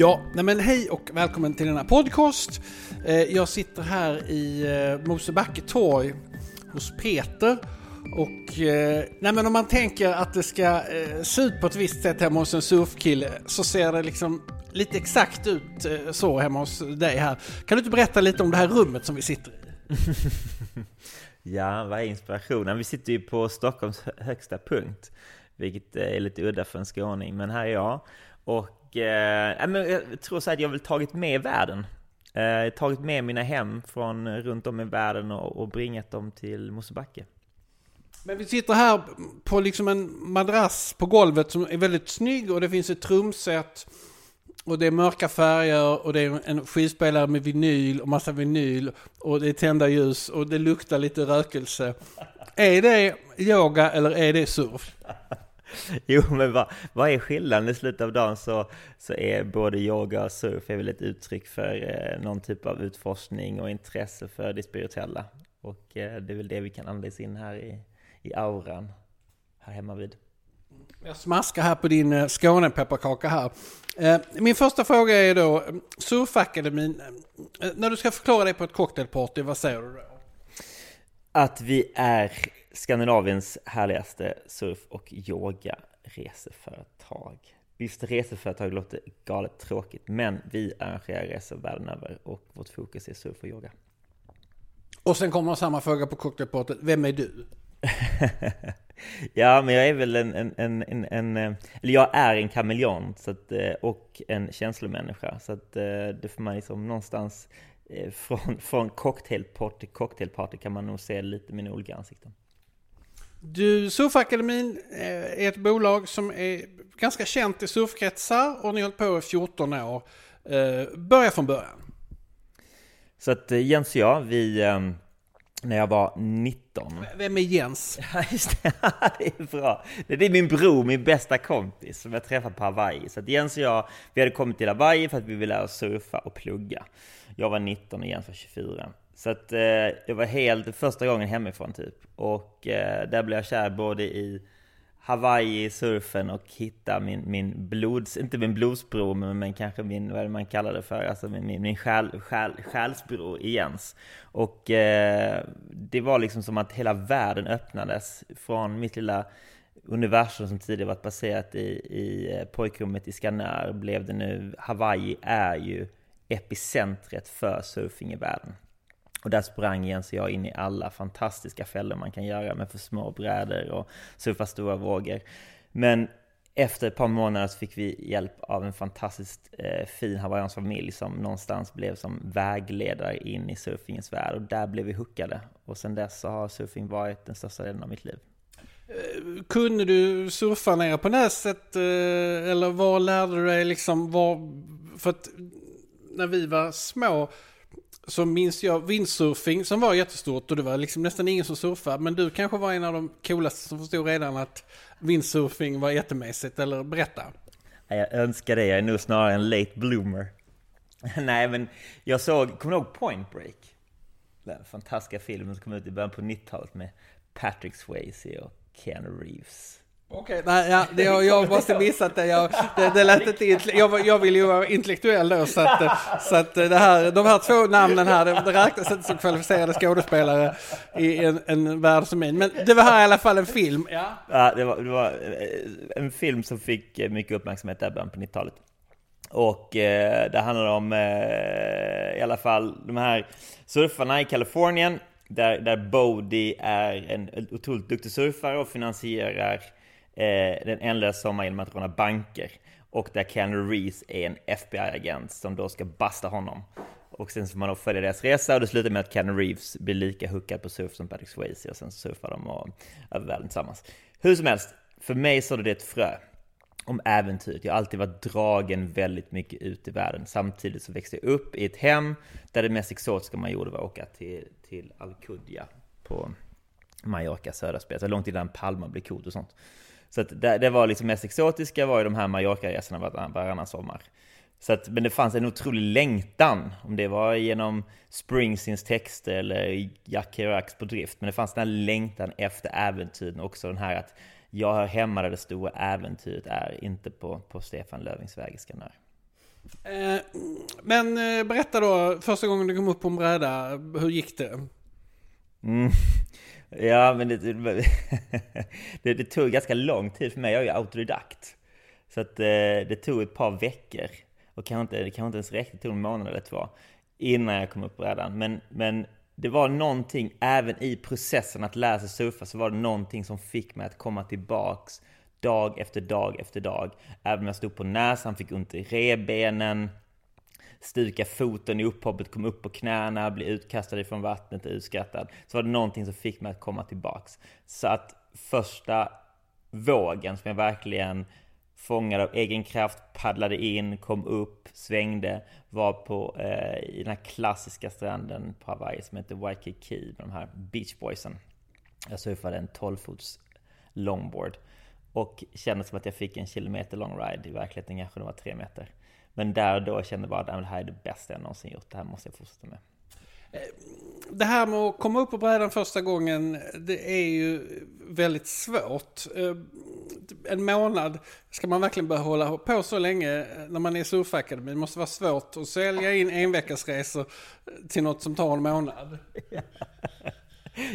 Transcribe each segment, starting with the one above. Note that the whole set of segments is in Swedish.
Ja, nej men hej och välkommen till denna podcast. Eh, jag sitter här i eh, Mosebacke torg hos Peter. Och eh, nej men om man tänker att det ska se ut på ett visst sätt hemma hos en surfkille så ser det liksom lite exakt ut så hemma hos dig här. Kan du inte berätta lite om det här rummet som vi sitter i? Ja, vad är inspirationen? Vi sitter ju på Stockholms högsta punkt, vilket är lite udda för en skåning, men här är jag. Och eh, men jag tror så att jag har väl tagit med världen. Eh, tagit med mina hem från runt om i världen och, och bringat dem till Mosebacke. Men vi sitter här på liksom en madrass på golvet som är väldigt snygg och det finns ett trumset. Och det är mörka färger och det är en skivspelare med vinyl och massa vinyl. Och det är tända ljus och det luktar lite rökelse. Är det yoga eller är det surf? Jo, men vad, vad är skillnaden? I slutet av dagen så, så är både yoga och surf är väl ett uttryck för eh, någon typ av utforskning och intresse för det spirituella. Och eh, det är väl det vi kan andas in här i, i auran, här hemma vid. Jag smaskar här på din eh, Skånepepparkaka här. Eh, Min första fråga är då, eh, Surfakademin, när du ska förklara dig på ett cocktailparty, vad säger du då? Att vi är Skandinaviens härligaste surf- och yoga-reseföretag. Visst, reseföretag låter galet tråkigt, men vi arrangerar resor världen över och vårt fokus är surf och yoga. Och sen kommer samma fråga på cocktailpartyt, vem är du? ja, men jag är väl en, en, en, en, en eh, eller jag är en kameleont eh, och en känslomänniska. Så att eh, det får man liksom någonstans från, från cocktailparty till cocktailparty kan man nog se lite mina olika ansikten. Du, Surfakademin eh, är ett bolag som är ganska känt i surfkretsar och ni har hållit på i 14 år. Eh, Börja från början. Så att eh, Jens och jag, vi, eh, när jag var 19, Vem är Jens? Ja, just det. det är bra. Det är min bror, min bästa kompis, som jag träffade på Hawaii. Så att Jens och jag, vi hade kommit till Hawaii för att vi ville lära oss surfa och plugga. Jag var 19 och Jens var 24. Så att eh, jag var helt, första gången hemifrån typ. Och eh, där blev jag kär både i Hawaii, surfen och hitta min, min blods, inte min blodsbror, men, men kanske min, vad är det man kallar det för, alltså min, min, min själ, själ, själsbror i Jens. Och eh, det var liksom som att hela världen öppnades från mitt lilla universum som tidigare varit baserat i, i eh, pojkrummet i Skanör blev det nu, Hawaii är ju epicentret för surfing i världen. Och där sprang Jens och jag in i alla fantastiska fällor man kan göra med för små brädor och surfa stora vågor. Men efter ett par månader så fick vi hjälp av en fantastiskt eh, fin hawaiiansk familj som någonstans blev som vägledare in i surfingens värld och där blev vi hookade. Och sedan dess så har surfing varit den största delen av mitt liv. Eh, kunde du surfa nere på näset eh, eller var lärde du dig liksom var, för att när vi var små så minns jag windsurfing som var jättestort och det var liksom nästan ingen som surfade. Men du kanske var en av de coolaste som förstod redan att windsurfing var jättemässigt, eller berätta. Jag önskar det, jag är nog snarare en late bloomer. Nej men jag såg, kommer du ihåg Point Break? Den fantastiska filmen som kom ut i början på 90-talet med Patrick Swayze och Keanu Reeves. Okej, nej, ja, det, jag, jag måste missat det. Jag, det, det lät inte, jag, jag vill ju vara intellektuell då, så att, så att det här, de här två namnen här, det, det räknas inte som kvalificerade skådespelare i en, en värld som min. Men det var här i alla fall en film. Ja. Ja, det var, det var eh, en film som fick eh, mycket uppmärksamhet där början på 90-talet. Och eh, det handlar om eh, i alla fall de här surfarna i Kalifornien där, där Bodie är en otroligt duktig surfare och finansierar eh, den ändlösa sommaren genom att råna banker. Och där Ken Reeves är en FBI-agent som då ska basta honom. Och sen så får man då följa deras resa och det slutar med att Ken Reeves blir lika hookad på surf som Patrick Swayze och sen surfar de och över världen tillsammans. Hur som helst, för mig så är det ett frö om äventyret. Jag har alltid varit dragen väldigt mycket ut i världen. Samtidigt så växte jag upp i ett hem där det mest exotiska man gjorde var att åka till, till Alcudia på Mallorca, södra spets, Långt innan Palma blev coolt och sånt. Så att det, det var liksom mest exotiska var ju de här Mallorca-resorna varann, varannan sommar. Så att, men det fanns en otrolig längtan, om det var genom Springsteens texter eller Jack Kerouacs på drift. Men det fanns den här längtan efter äventyren också, den här att jag hör hemma där det stora äventyret är, inte på, på Stefan Löfvings väg i Skanör. Eh, men eh, berätta då, första gången du kom upp på en bräda, hur gick det? Mm. Ja, men det, det, det, tog ganska lång tid för mig. Jag är ju autodidakt. Så att eh, det tog ett par veckor. Och kanske inte, det kanske inte ens räckte, det tog en månad eller två. Innan jag kom upp på brädan. Men, men det var någonting, även i processen att lära sig surfa, så var det någonting som fick mig att komma tillbaks dag efter dag efter dag. Även om jag stod på näsan, fick ont i rebenen, stuka foten i upphoppet, kom upp på knäna, bli utkastad ifrån vattnet, utskrattad. Så var det någonting som fick mig att komma tillbaks. Så att första vågen som jag verkligen fångad av egen kraft, paddlade in, kom upp, svängde, var på eh, i den här klassiska stranden på Hawaii som heter Waikiki med de här Beach Boysen. Jag surfade en 12-fots longboard och kände som att jag fick en kilometer lång ride. I verkligheten kanske det var tre meter. Men där och då kände jag bara att det här är det bästa jag någonsin gjort. Det här måste jag fortsätta med. Det här med att komma upp på brädan första gången, det är ju väldigt svårt. Eh, en månad, ska man verkligen börja hålla på så länge när man är surfakademi? Det måste vara svårt att sälja in en veckas resor till något som tar en månad.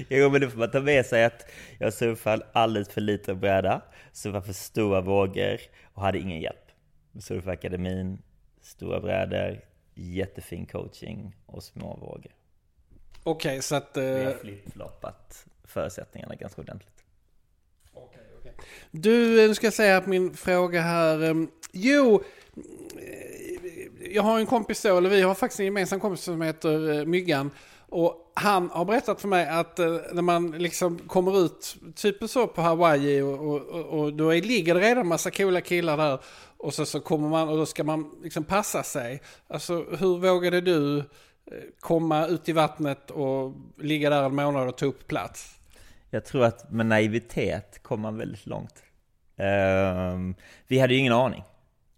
Jo, men då får man ta med sig att jag surfade alldeles för lite bräda, surfade för stora vågor och hade ingen hjälp. Surfakademin, stora brädor, jättefin coaching och små vågor. Okej, okay, så att... Uh... Vi har flipfloppat förutsättningarna ganska ordentligt. Okay, okay. Du, nu ska jag säga att min fråga här... Um, jo, jag har en kompis då, eller vi har faktiskt en gemensam kompis som heter Myggan. Och han har berättat för mig att när man liksom kommer ut, typ så på Hawaii och, och, och, och då är, ligger det redan massa coola killar där. Och så, så kommer man och då ska man liksom passa sig. Alltså hur vågade du komma ut i vattnet och ligga där en månad och ta upp plats? Jag tror att med naivitet kom man väldigt långt. Uh, vi hade ju ingen aning.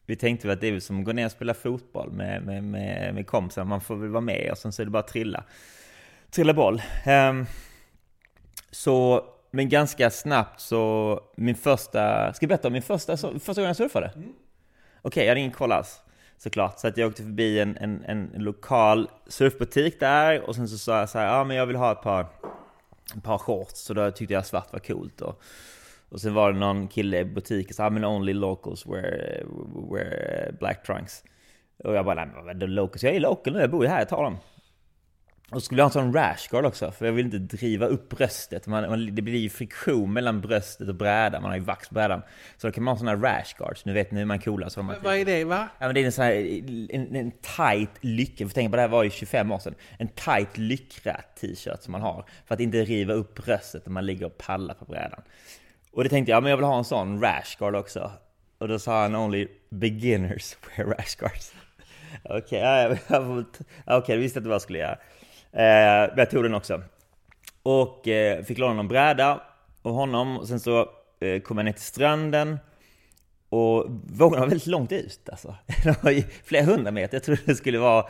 Vi tänkte att det är som att gå ner och spela fotboll med, med, med, med kompisar. Man får väl vara med och sen så är det bara att trilla. Trilla boll. Uh, så, men ganska snabbt så, min första, ska jag berätta om min första, första gången jag surfade? Mm. Okej, okay, jag hade ingen koll alls såklart. Så att jag åkte förbi en, en, en lokal surfbutik där och sen så sa jag så här, ja men jag vill ha ett par, ett par shorts. Så då tyckte jag svart var coolt. Och, och sen var det någon kille i butiken som sa, ah, men only locals wear, wear black trunks. Och jag bara, nej men vadå locals? Jag är local nu, jag bor ju här, jag tar dem. Och skulle jag ha en sån rashguard också, för jag vill inte driva upp bröstet. Man, man, det blir ju friktion mellan bröstet och brädan, man har ju vax på brädan. Så då kan man ha såna rashguards, nu vet ni hur man coolar. Så man Vad är det va? Ja men det är en sån här, en, en tight lycka, för tänk på det här var ju 25 år sedan. En tight lycrät t-shirt som man har, för att inte riva upp bröstet när man ligger och pallar på brädan. Och det tänkte jag, ja men jag vill ha en sån rashguard också. Och då sa han, only beginners wear rashguards. Okej, okay, okej, okay, jag visste inte vad jag skulle göra. Eh, jag tog den också. Och eh, fick låna någon bräda av honom. Och sen så eh, kom jag ner till stranden. Och vågorna var väldigt långt ut alltså. Det var flera hundra meter. Jag trodde det skulle vara,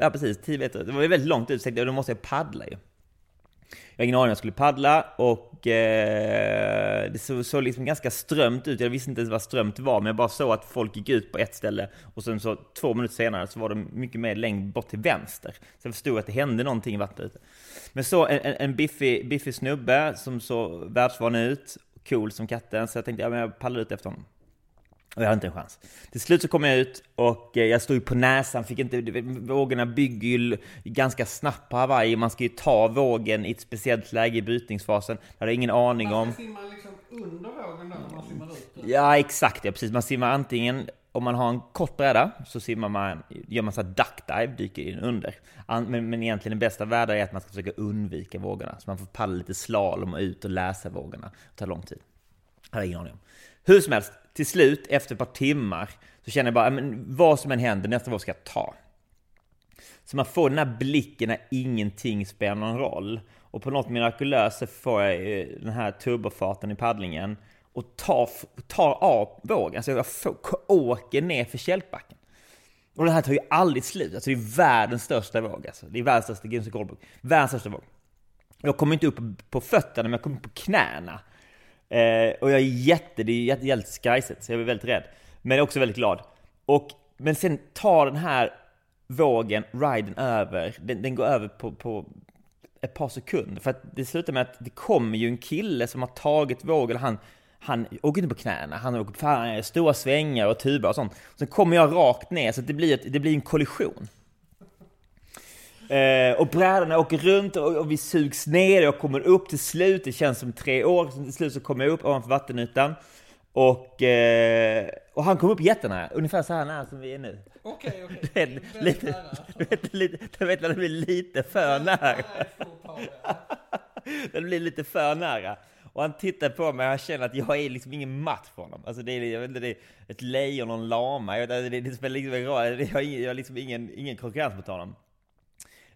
ja precis, tio meter. Det var väldigt långt ut. Så jag tänkte, då måste jag paddla ju. Jag hade ingen aning om jag skulle paddla och eh, det såg, såg liksom ganska strömt ut. Jag visste inte ens vad strömt var, men jag bara såg att folk gick ut på ett ställe och sen så två minuter senare så var det mycket mer längd bort till vänster. Så jag förstod att det hände någonting i vattnet ute. Men så en, en biffig, biffig snubbe som såg världsvan ut, cool som katten, så jag tänkte ja, men jag paddlar ut efter honom. Och jag hade inte en chans. Till slut så kom jag ut och eh, jag stod på näsan, fick inte, vågorna bygger ju ganska snabbt på Hawaii. Man ska ju ta vågen i ett speciellt läge i brytningsfasen. Det hade jag ingen aning om. Man simmar liksom under vågen då när man simmar ut? Ja, exakt. Ja, precis. Man simmar antingen om man har en kort bräda så simmar man, gör man så här duck dive, dyker in under. Men, men egentligen den bästa världen är att man ska försöka undvika vågorna. Så man får paddla lite slalom och ut och läsa vågorna. Det tar lång tid. Det har jag ingen aning om. Hur som helst, till slut, efter ett par timmar, så känner jag bara, men vad som än händer, nästa våg ska jag ta. Så man får den här blicken när ingenting spelar någon roll. Och på något mirakulöst så får jag eh, den här turbofarten i paddlingen och tar, tar av vågen. Alltså jag får, åker ner för kälkbacken. Och det här tar ju aldrig slut. Alltså det är världens största våg. Alltså. Det är världens största Guinness. Världens största våg. Jag kommer inte upp på fötterna, men jag kommer upp på knäna. Eh, och jag är jätte, det är jätte, jätte skrajset, så jag är väldigt rädd. Men jag är också väldigt glad. Och, men sen tar den här vågen, riden över, den, den går över på, på ett par sekunder. För att det slutar med att det kommer ju en kille som har tagit vågen, han, han åker inte på knäna, han åker på stora svängar och tuba och sånt. Sen kommer jag rakt ner, så det blir, ett, det blir en kollision. Eh, och brädorna åker runt och, och, vi sugs ner, jag kommer upp till slut, det känns som tre år, till slut så kommer jag upp ovanför vattenytan. Och, eh, och han kom upp jättenära, ungefär så här nära som vi är nu. Okej, okay, okej. Okay. lite, vet, lite, vet när det blir lite för nära. det blir lite för nära. Och han tittar på mig och han känner att jag är liksom ingen match för honom. Alltså det är, jag vet inte, det är ett lejon och en lama. Jag, det, det, det spelar liksom ingen roll. Jag har, jag har liksom ingen, ingen konkurrens mot honom.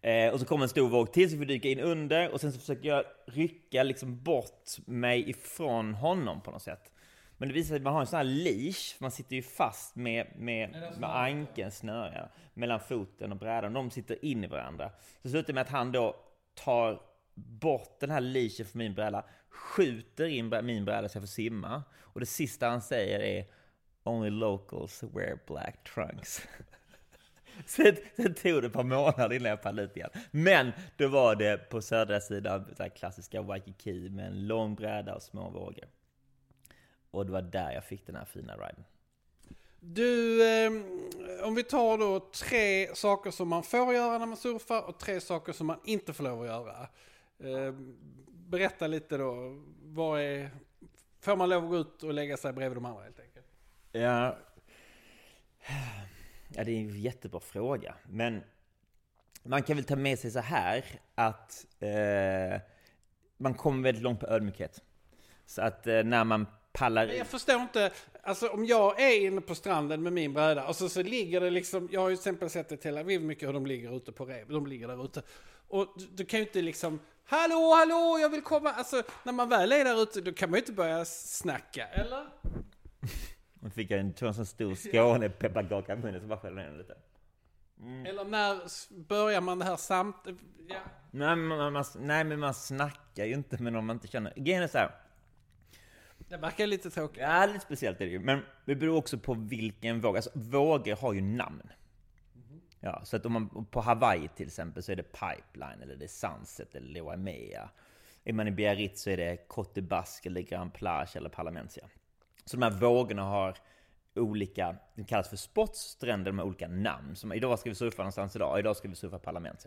Eh, och så kommer en stor våg till, så vi dyka in under. Och sen så försöker jag rycka liksom bort mig ifrån honom på något sätt. Men det visar sig att man har en sån här leash, man sitter ju fast med, med, med ankeln, snöre, mellan foten och brädan. De sitter in i varandra. Så slutar med att han då tar bort den här leashen från min bräda, skjuter in min bräda så jag får simma. Och det sista han säger är Only locals wear black trunks. Sen, sen tog det ett par månader innan jag pallade ut igen. Men då var det på södra sidan, så klassiska Waikiki med en lång bräda och små vågor. Och det var där jag fick den här fina riden. Du, eh, om vi tar då tre saker som man får göra när man surfar och tre saker som man inte får lov att göra. Eh, berätta lite då, vad är... Får man lov att gå ut och lägga sig bredvid de andra helt enkelt? Ja, ja det är en jättebra fråga. Men man kan väl ta med sig så här att eh, man kommer väldigt långt på ödmjukhet. Så att eh, när man pallar... Jag förstår inte, alltså om jag är inne på stranden med min bräda och så, så ligger det liksom, jag har ju till exempel sett i Tel Aviv mycket hur de ligger ute på rev, de ligger där ute. Och du, du kan ju inte liksom, hallå, hallå, jag vill komma, alltså när man väl är där ute då kan man ju inte börja snacka, eller? Nu fick jag en, en sån stor Skåne pepparkaka i munnen så bara skällde ner lite. Mm. Eller när börjar man det här samt... Ja. Nej, men man, nej, men man snackar ju inte med någon man inte känner. Grejen är så här, det verkar lite tråkigt. Ja, lite speciellt är det ju. Men det beror också på vilken våg. Alltså, vågor har ju namn. Ja, så att om man, på Hawaii till exempel så är det Pipeline, eller det är Sunset, eller Loamea. Är man i Biarritz så är det Cote Basque, eller Grand Plage, eller Parlamentia. Så de här vågorna har olika, de kallas för spots, stränder med olika namn. Som idag ska vi surfa någonstans idag, idag ska vi surfa parlament.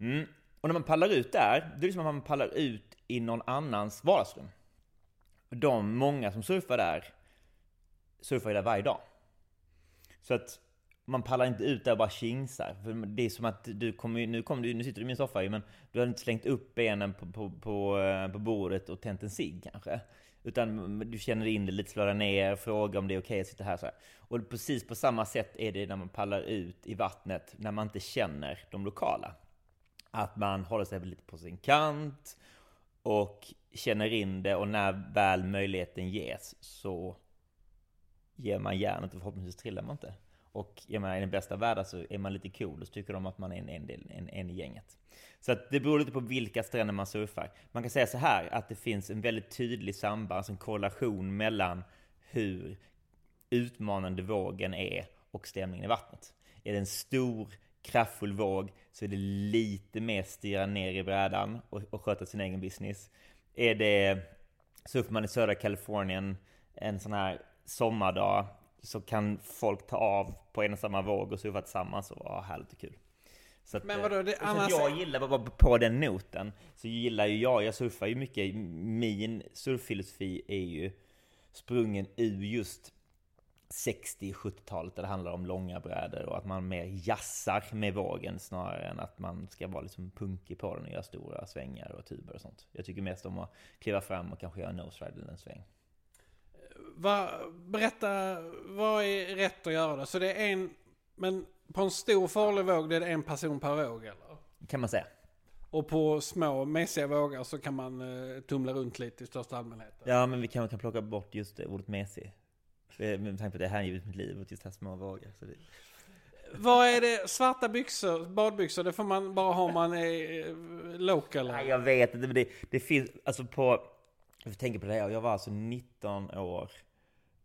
Mm. Och när man pallar ut där, det är som att man pallar ut i någon annans vardagsrum de många som surfar där, surfar ju där varje dag. Så att man pallar inte ut där och bara kingsar. För det är som att du kommer, nu, kommer du, nu sitter du i min soffa men du har inte slängt upp benen på, på, på, eh, på bordet och tänt en cigg kanske. Utan du känner in det lite, slår ner, frågar om det är okej okay att sitta här så här. Och precis på samma sätt är det när man pallar ut i vattnet, när man inte känner de lokala. Att man håller sig lite på sin kant och känner in det och när väl möjligheten ges så ger man järnet och förhoppningsvis trillar man inte. Och jag menar, i den bästa världen så är man lite cool och så tycker de att man är en, en, en, en i gänget. Så att det beror lite på vilka stränder man surfar. Man kan säga så här att det finns en väldigt tydlig samband, alltså en korrelation mellan hur utmanande vågen är och stämningen i vattnet. Är det en stor kraftfull våg så är det lite mer styra ner i brädan och, och sköta sin egen business. Är det surfar man i södra Kalifornien en sån här sommardag så kan folk ta av på en och samma våg och surfa tillsammans och ha härligt och kul. Att, Men vadå, det eh, annars... jag gillar, bara på den noten, så gillar ju jag, jag surfar ju mycket, min surffilosofi är ju sprungen ur just 60-70-talet där det handlar om långa brädor och att man mer jassar med vågen snarare än att man ska vara liksom punkig på den och göra stora svängar och tuber och sånt. Jag tycker mest om att kliva fram och kanske göra nose ride eller en sväng. Va, berätta, vad är rätt att göra då? Så det är en, men på en stor farlig våg det är det en person per våg eller? Kan man säga. Och på små mesiga vågar så kan man uh, tumla runt lite i största allmänhet? Ja, men vi kan, kan plocka bort just det, ordet mesig. Med tanke på att det är hängivit mitt liv och just här små vågar. Så det... Vad är det? Svarta byxor, badbyxor, det får man bara ha om man är eh, local? Nej, jag vet inte, men det, det finns, alltså på, jag tänker på det här, jag var alltså 19 år.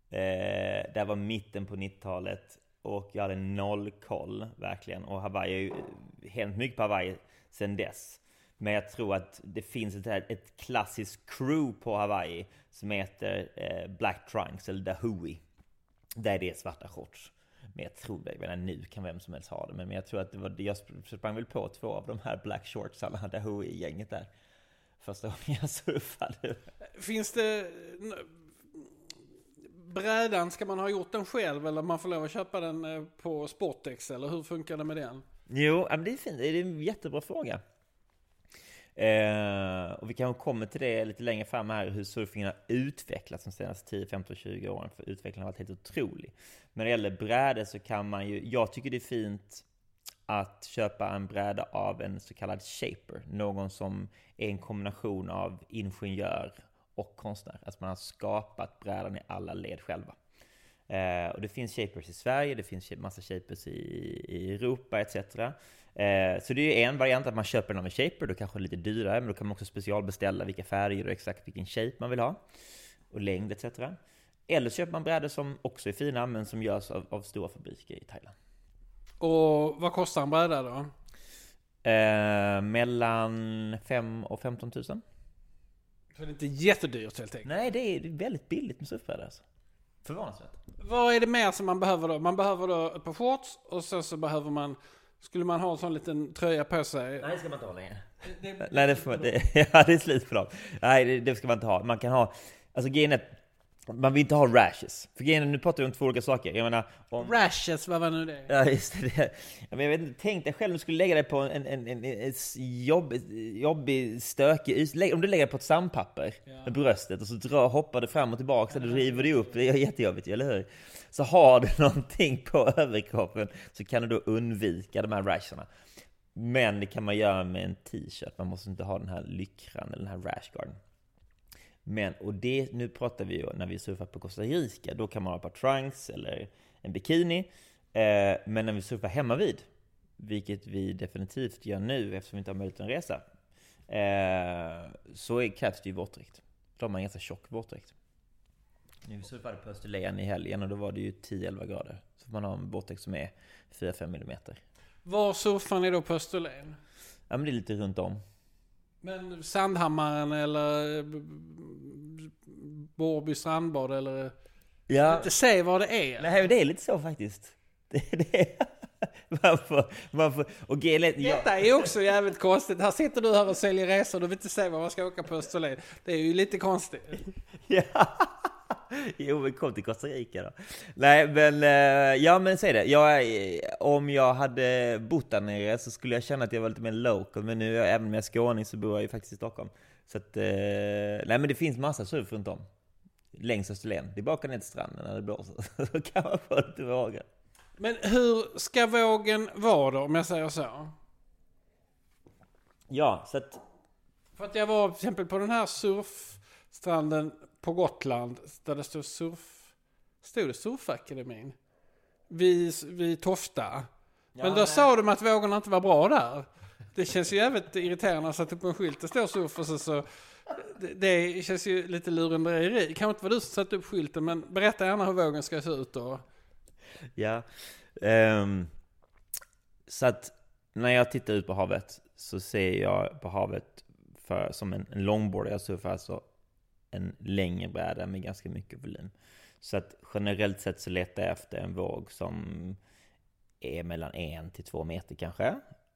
Eh, det var mitten på 90-talet och jag hade noll koll verkligen. Och Hawaii har ju eh, hänt mycket på Hawaii sedan dess. Men jag tror att det finns ett, ett klassiskt crew på Hawaii som heter eh, Black Trunks eller Dahui. Där det är svarta shorts. Men jag tror, jag menar, nu kan vem som helst ha det. Men jag tror att det var, jag sprang väl på två av de här Black Shortsarna, Dahui-gänget där. Första gången jag surfade. Finns det brädan, ska man ha gjort den själv eller man får lov att köpa den eh, på Sportex eller hur funkar det med den? Jo, men det är fint. Det är en jättebra fråga. Eh, och vi kanske kommer till det lite längre fram här, hur surfingen har utvecklats de senaste 10, 15, 20 åren. För utvecklingen har varit helt otrolig. Men när det gäller brädor så kan man ju, jag tycker det är fint att köpa en bräda av en så kallad shaper. Någon som är en kombination av ingenjör och konstnär. Alltså man har skapat brädan i alla led själva. Eh, och det finns shapers i Sverige, det finns massa shapers i, i Europa etc. Eh, så det är en variant att man köper den av en shaper, då kanske det är lite dyrare, men då kan man också specialbeställa vilka färger och exakt vilken shape man vill ha. Och längd etc. Eller så köper man brädor som också är fina, men som görs av, av stora fabriker i Thailand. Och vad kostar en bräda då? Eh, mellan 5 och 15 000. Så det är inte jättedyrt helt enkelt? Nej, det är väldigt billigt med surfbrädor alltså. Förvånansvärt. Vad är det mer som man behöver då? Man behöver då ett par shorts och sen så behöver man skulle man ha en sån liten tröja på sig? Nej, det ska man inte ha längre. Det, Nej, det, får, det, ja, det är slut för dem. Nej, det, det ska man inte ha. Man kan ha, alltså grejen är, man vill inte ha rashes. För grejen nu pratar vi om två olika saker. Jag menar, om... Rashes, vad var nu det? Ja, just det. Ja, men jag vet inte, tänk dig själv om du skulle lägga dig på en, en, en, en jobb, jobbig, stökig Om du lägger dig på ett sandpapper ja. med bröstet och så drar, hoppar du fram och tillbaka, så river du upp. Det är jättejobbigt, eller hur? Så har du någonting på överkroppen så kan du då undvika de här rasharna. Men det kan man göra med en t-shirt. Man måste inte ha den här lyckran eller den här rashguarden. Men, och det, nu pratar vi ju när vi surfar på Costa Rica, då kan man ha par trunks eller en bikini. Eh, men när vi surfar hemma vid, vilket vi definitivt gör nu eftersom vi inte har möjlighet att resa, eh, så är, krävs det ju våtdräkt. Då har man en ganska tjock våtdräkt. Nu vi surfade på Österlen i helgen och då var det ju 10-11 grader. Så man ha en våtdräkt som är 4-5 millimeter. Var surfar ni då på Österlen? Ja men det är lite runt om. Men Sandhammaren eller Borby strandbad eller? Ja. Inte säg vad det är. Nej, det är lite så faktiskt. Det, det är, man får, man får, och GLS, Detta är också jävligt konstigt. Här sitter du här och säljer resor och du vill inte säga vad man ska åka på Österlen. Det är ju lite konstigt. Ja. Jo, men kom till Costa Rica då. Nej, men eh, ja, men säg det. Jag, om jag hade bott där nere så skulle jag känna att jag var lite mer local. Men nu, även om jag är skåning, så bor jag ju faktiskt i Stockholm. Så att, eh, nej men det finns massa surf runt om. Längs Österlen. Det är bara att åka ner till stranden när det blåser. Så kan man få lite vågor. Men hur ska vågen vara då, om jag säger så? Ja, så att... För att jag var till exempel på den här surfstranden på Gotland där det stod surf... Stod det Surfakademin? Vid, vid Tofta. Ja, Men då nej. sa de att vågorna inte var bra där. Det känns ju jävligt irriterande att sätta upp en skylt. Det står surf och så, så det, det känns ju lite lurendrejeri. Kanske inte var du som satte upp skylten men berätta gärna hur vågen ska se ut då. Ja. Um, så att när jag tittar ut på havet så ser jag på havet för, som en, en longboard. Jag surfar alltså en längre bräda med ganska mycket volym. Så att generellt sett så letar jag efter en våg som är mellan en till två meter kanske.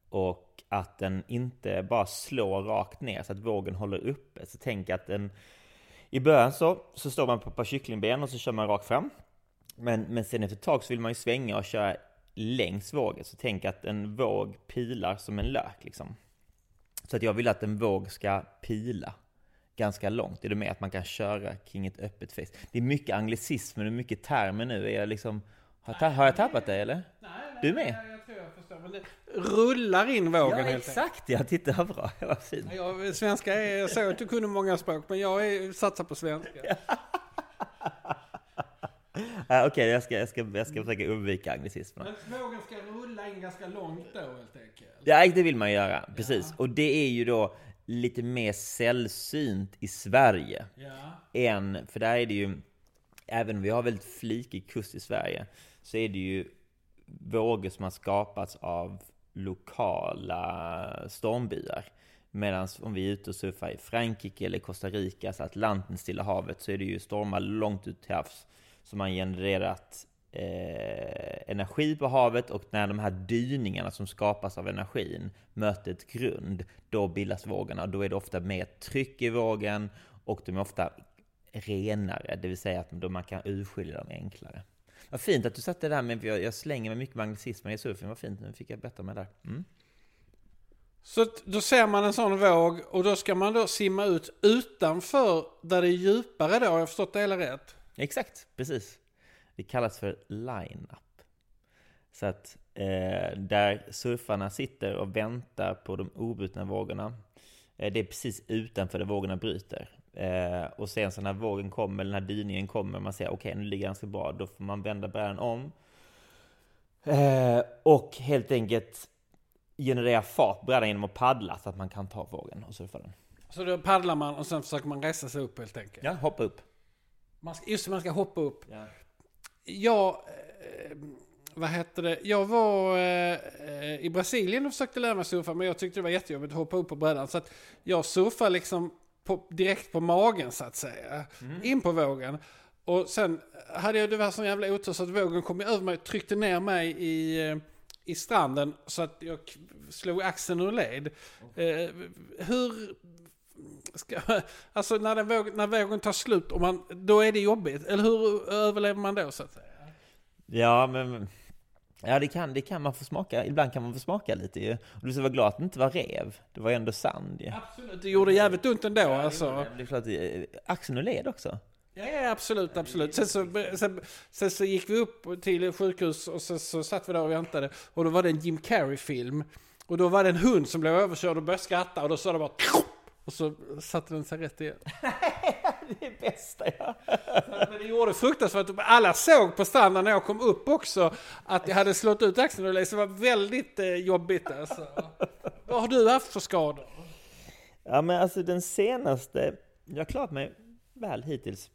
Och att den inte bara slår rakt ner så att vågen håller uppe. Så tänk att den... I början så, så står man på ett par kycklingben och så kör man rakt fram. Men, men sen efter ett tag så vill man ju svänga och köra längs vågen. Så tänk att en våg pilar som en lök liksom. Så att jag vill att en våg ska pila ganska långt. Är det med att man kan köra kring ett öppet face? Det är mycket anglicismer och mycket termer nu. Är jag liksom, har, jag, har jag tappat dig eller? Nej, Du med? Jag, jag tror jag förstår. Men det rullar in vågen Ja, helt exakt ja. Titta bra. Vad fint. Ja, svenska är, jag såg att du kunde många språk, men jag är, satsar på svenska. Ah, Okej, jag, ska, jag, ska, jag ska försöka undvika anglicismerna. Men vågen ska rulla in ganska långt då helt enkelt. Ja, det vill man göra. Precis. Och det är ju då lite mer sällsynt i Sverige. Ja. än, för där är det ju, även om vi har väldigt flikig kust i Sverige, så är det ju vågor som har skapats av lokala stormbyar. Medan om vi är ute och surfar i Frankrike eller Costa Rica, alltså Atlanten, Stilla havet, så är det ju stormar långt ut till havs som har genererat eh, energi på havet och när de här dyningarna som skapas av energin möter ett grund, då bildas vågorna. Då är det ofta mer tryck i vågen och de är ofta renare, det vill säga att man kan urskilja dem enklare. Vad fint att du satte det där med, jag, jag slänger med mycket med anglicismer i surfen, vad fint, nu fick jag bättra mig där. Mm. Så då ser man en sån våg och då ska man då simma ut utanför där det är djupare då, har jag förstått det hela rätt? Exakt, precis. Det kallas för line-up. Så att eh, där surfarna sitter och väntar på de obrutna vågorna, eh, det är precis utanför där vågorna bryter. Eh, och sen så när vågen kommer, eller när dyningen kommer, man säger okej, nu ligger det ganska bra, då får man vända brädan om. Eh, och helt enkelt generera fart på brädan genom att paddla så att man kan ta vågen och surfa den. Så då paddlar man och sen försöker man resa sig upp helt enkelt. Ja, hoppa upp. Man ska, just det, man ska hoppa upp. Ja. Jag, eh, vad heter det, jag var eh, i Brasilien och försökte lära mig surfa men jag tyckte det var jättejobbigt att hoppa upp på brädan. Så att jag surfade liksom på, direkt på magen så att säga. In på vågen. Och sen hade jag sån jävla otur så att vågen kom över mig och tryckte ner mig i, eh, i stranden så att jag slog axeln ur led. Eh, hur... Ska, alltså när, den våg, när vågen tar slut, och man, då är det jobbigt. Eller hur överlever man då så att säga? Ja, men... Ja, det kan, det kan man få smaka. Ibland kan man få smaka lite ju. Och du ska vara glad att det inte var rev. Det var ju ändå sand ju. Absolut, det gjorde jävligt ont ändå alltså. Det är klart, axeln och led också. Ja, ja absolut, absolut. Sen så, sen, sen så gick vi upp till sjukhus och så, så satt vi där och väntade. Och då var det en Jim Carrey-film. Och då var det en hund som blev överkörd och började skratta och då sa det bara och så satte den sig rätt igen. Det är bästa ja. Men det gjorde fruktansvärt. Alla såg på stranden när jag kom upp också att jag hade slått ut axeln och det var väldigt eh, jobbigt alltså. Vad har du haft för skador? Ja, men alltså den senaste... Jag har klarat mig väl hittills.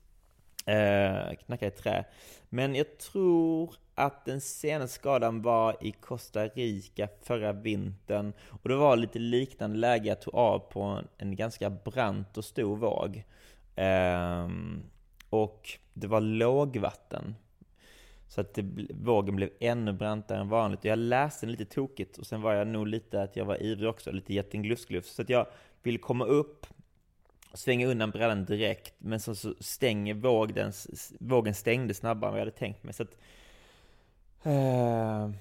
Eh, knacka i trä. Men jag tror att den senaste skadan var i Costa Rica förra vintern. Och det var lite liknande läge. Jag tog av på en, en ganska brant och stor våg. Ehm, och det var lågvatten. Så att det, vågen blev ännu brantare än vanligt. Och jag läste den lite tokigt och sen var jag nog lite att jag var ivrig också, lite jätteglufs-glufs. Så att jag ville komma upp, svänga undan brädan direkt, men så, så stänger vågen, vågen stängde snabbare än vad jag hade tänkt mig. Så att,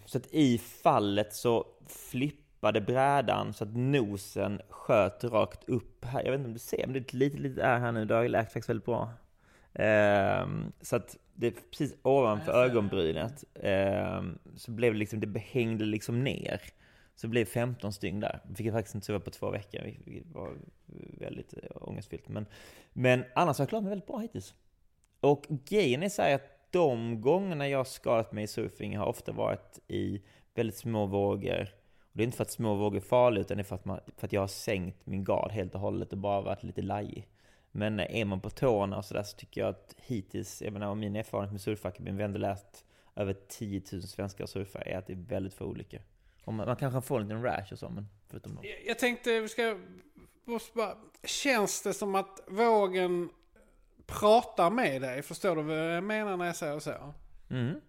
så att i fallet så flippade brädan så att nosen sköt rakt upp här. Jag vet inte om du ser, men det är ett litet, litet är här nu. Det har läkt faktiskt väldigt bra. Ehm, så att det är precis ovanför ögonbrynet ehm, så blev det liksom, det hängde liksom ner. Så det blev 15 stygn där. Fick jag faktiskt inte sova på två veckor, vilket var väldigt eh, ångestfyllt. Men, men annars har jag klarat mig väldigt bra hittills. Och grejen är så här att de gångerna jag har skadat mig i surfing har ofta varit i väldigt små vågor. Och det är inte för att små vågor är farliga, utan det är för att, man, för att jag har sänkt min gard helt och hållet och bara varit lite lajig. Men eh, är man på tårna och sådär så tycker jag att hittills, jag menar min erfarenhet med surfakademin, vi har ändå lärt över 10 000 svenskar surfa, är att det är väldigt få olyckor. Och man, man kanske får en liten rash och så, men förutom dem. Jag- Jag tänkte, vi ska... måste bara- Känns det som att vågen pratar med dig? Förstår du vad jag menar när jag säger så? Mm.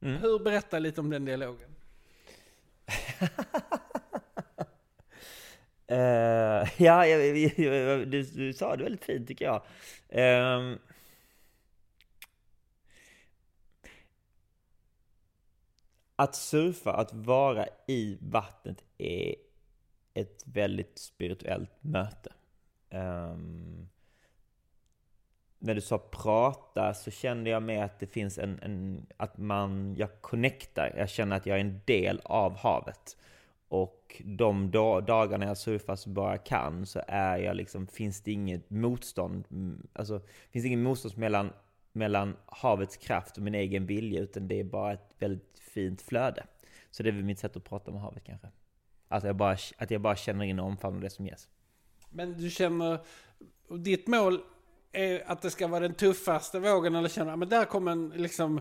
Hur, berätta lite om den dialogen. Eh, ja, jag, jag, du, du sa det väldigt fint tycker jag. Ehm, att surfa, att vara i vattnet är ett väldigt spirituellt möte. Um, när du sa prata så kände jag med att det finns en, en, att man, jag connectar, jag känner att jag är en del av havet. Och de dagarna jag surfar så bara kan så är jag liksom, finns det inget motstånd, mm, alltså finns det inget motstånd mellan, mellan havets kraft och min egen vilja, utan det är bara ett väldigt fint flöde. Så det är väl mitt sätt att prata med havet kanske. Alltså jag bara, att jag bara känner in och omfamnar det som ges. Men du känner, ditt mål är att det ska vara den tuffaste vågen eller känner men där kommer en liksom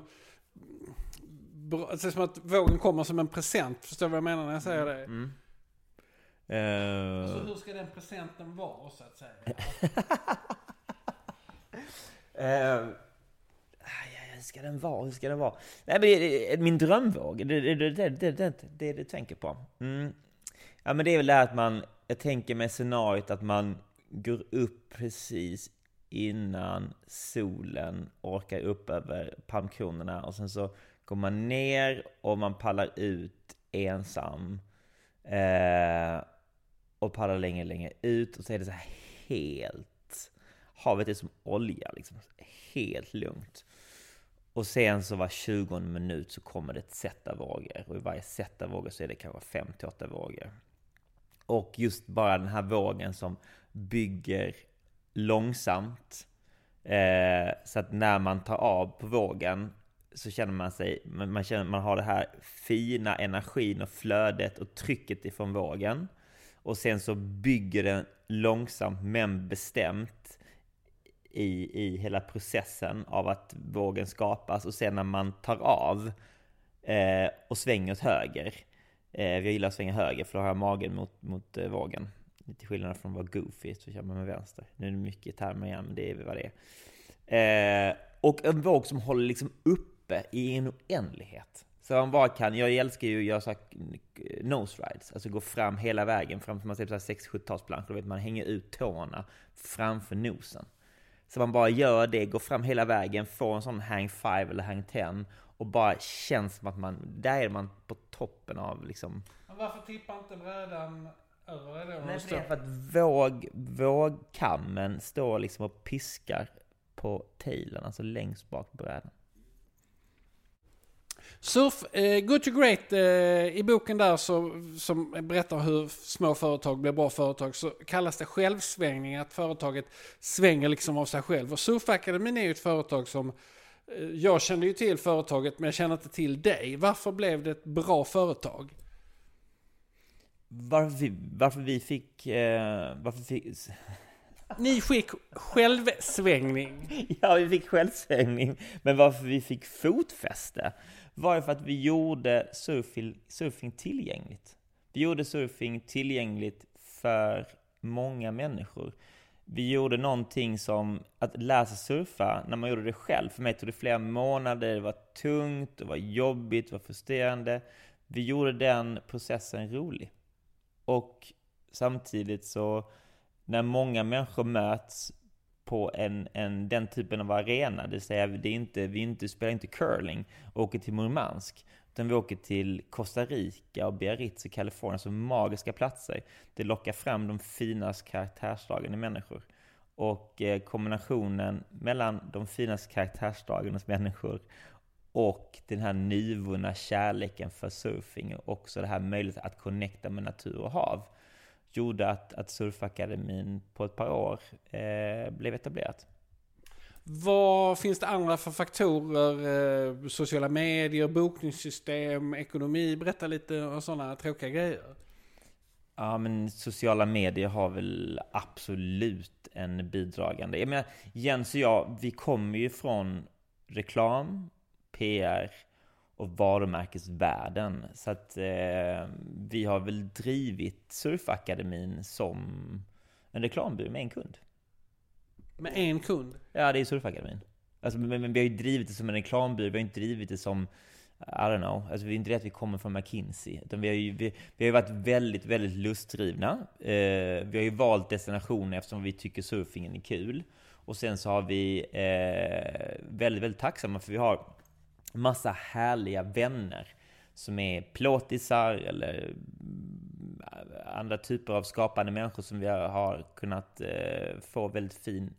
det är som att vågen kommer som en present. Förstår du vad jag menar när jag säger det? Mm. Uh... Alltså, hur ska den presenten vara så att säga? uh... Hur ska den vara? Hur ska den vara? Nej, men det är min drömvåg, det är det, det, det, det, det, du tänker på. Mm. Ja, men det är väl det att man, jag tänker mig scenariot att man går upp precis innan solen orkar upp över palmkronorna och sen så går man ner och man pallar ut ensam. Eh, och pallar längre, längre ut och så är det så här helt... Havet är som olja liksom. Helt lugnt. Och sen så var 20 minut så kommer det ett set av vågor. Och i varje sätta av vågor så är det kanske 5 till 8 vågor. Och just bara den här vågen som bygger långsamt. Eh, så att när man tar av på vågen så känner man sig, man, känner, man har det här fina energin och flödet och trycket ifrån vågen. Och sen så bygger den långsamt men bestämt i, i hela processen av att vågen skapas. Och sen när man tar av eh, och svänger åt höger. Eh, jag gillar att svänga höger för då har jag magen mot, mot eh, vågen. Till skillnad från vad goofy så kör man med vänster. Nu är det mycket termer igen, men det är vad det är. Eh, och en våg som håller liksom uppe i en oändlighet. Så man bara kan, jag älskar ju att göra så eh, nose rides, alltså gå fram hela vägen fram, man ser på 6-70-talsplansch, då vet man hänger ut tårna framför nosen. Så man bara gör det, går fram hela vägen, får en sån hang five eller hang ten och bara känns som att man, där är man på toppen av liksom... Men varför tippar inte brädan över det? Nej, det är för att våg, vågkammen står liksom och piskar på tailen, alltså längst bak brädan. Surf, eh, Good to Great, eh, i boken där så, som berättar hur små företag blir bra företag så kallas det självsvängning, att företaget svänger liksom av sig själv. Och Surfakademin är ju ett företag som, eh, jag kände ju till företaget men jag känner inte till dig. Varför blev det ett bra företag? Varför vi, varför vi fick, eh, varför fick ni fick självsvängning. Ja, vi fick självsvängning. Men varför vi fick fotfäste var ju för att vi gjorde surfing, surfing tillgängligt. Vi gjorde surfing tillgängligt för många människor. Vi gjorde någonting som att lära sig surfa när man gjorde det själv. För mig tog det flera månader, det var tungt, det var jobbigt, det var frustrerande. Vi gjorde den processen rolig. Och samtidigt så när många människor möts på en, en, den typen av arena, det vill säga det är inte, vi inte, spelar inte curling och åker till Murmansk, utan vi åker till Costa Rica och Biarritz i Kalifornien, så magiska platser. Det lockar fram de finaste karaktärsdragen i människor. Och eh, kombinationen mellan de finaste karaktärsdragen hos människor och den här nyvunna kärleken för surfing och också det här möjligheten att connecta med natur och hav gjorde att, att Surfakademin på ett par år eh, blev etablerat. Vad finns det andra för faktorer? Eh, sociala medier, bokningssystem, ekonomi? Berätta lite om sådana tråkiga grejer. Ja, men sociala medier har väl absolut en bidragande. Jag menar, Jens och jag, vi kommer ju från reklam, PR, och varumärkesvärlden. Så att eh, vi har väl drivit Surfakademin som en reklambyrå med en kund. Med en kund? Ja, det är Surfakademin. Alltså, men, men vi har ju drivit det som en reklambyrå, vi har inte drivit det som I don't know, alltså det är inte det att vi kommer från McKinsey. Utan vi har ju, vi, vi har ju varit väldigt, väldigt lustdrivna. Eh, vi har ju valt destinationer eftersom vi tycker surfingen är kul. Och sen så har vi eh, väldigt, väldigt tacksamma för vi har massa härliga vänner som är plåtisar eller eh, andra typer av skapande människor som vi har kunnat eh, få väldigt fin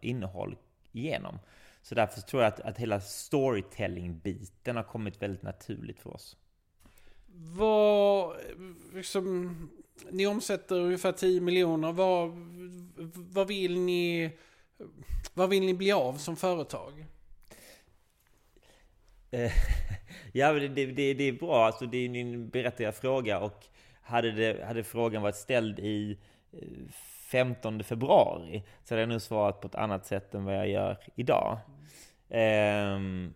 innehåll igenom. Så därför tror jag att, att hela storytelling-biten har kommit väldigt naturligt för oss. Vad, liksom, ni omsätter ungefär 10 miljoner. Vad, vad, vill ni, vad vill ni bli av som företag? Eh, ja, ja, det, det, det är bra. Alltså, det är en berättigad fråga. Och hade, det, hade frågan varit ställd i eh, 15 februari så hade jag nog svarat på ett annat sätt än vad jag gör idag. Um,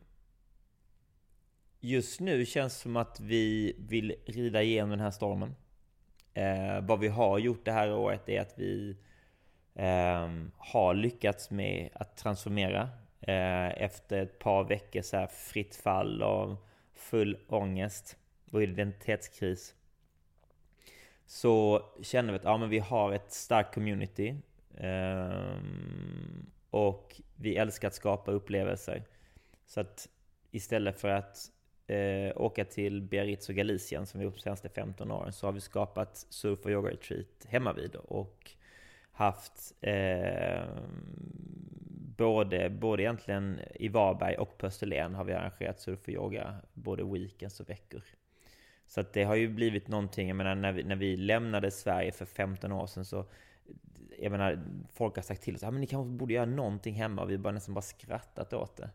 just nu känns det som att vi vill rida igenom den här stormen. Uh, vad vi har gjort det här året är att vi um, har lyckats med att transformera Eh, efter ett par veckor så här fritt fall och full ångest och identitetskris så känner vi att ja, men vi har ett starkt community. Ehm, och vi älskar att skapa upplevelser. Så att istället för att eh, åka till Biarritz och Galicien som vi gjort de senaste 15 åren så har vi skapat surf och yoga retreat hemma vid och haft eh, både, både egentligen i Varberg och på Österlen har vi arrangerat surf och yoga både weekends och veckor. Så att det har ju blivit någonting, jag menar när vi, när vi lämnade Sverige för 15 år sedan så jag menar, folk har sagt till oss att ah, ni kanske borde göra någonting hemma och vi har nästan bara skrattat åt det.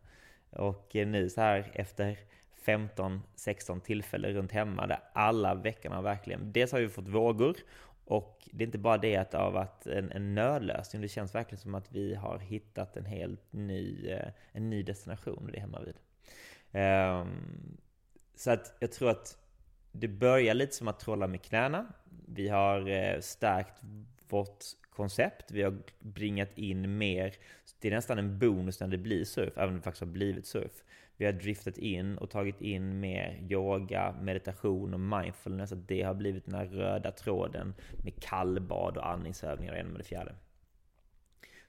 Och eh, nu så här efter 15-16 tillfällen runt hemma där alla veckorna verkligen, dels har vi fått vågor och det är inte bara det att det har varit en, en nödlösning, det känns verkligen som att vi har hittat en helt ny, eh, en ny destination det är hemma vid. Um, så att jag tror att det börjar lite som att trolla med knäna. Vi har eh, stärkt vårt koncept. Vi har bringat in mer. Det är nästan en bonus när det blir surf, även om det faktiskt har blivit surf. Vi har driftat in och tagit in mer yoga, meditation och mindfulness. Att det har blivit den här röda tråden med kallbad och andningsövningar och med det fjärde.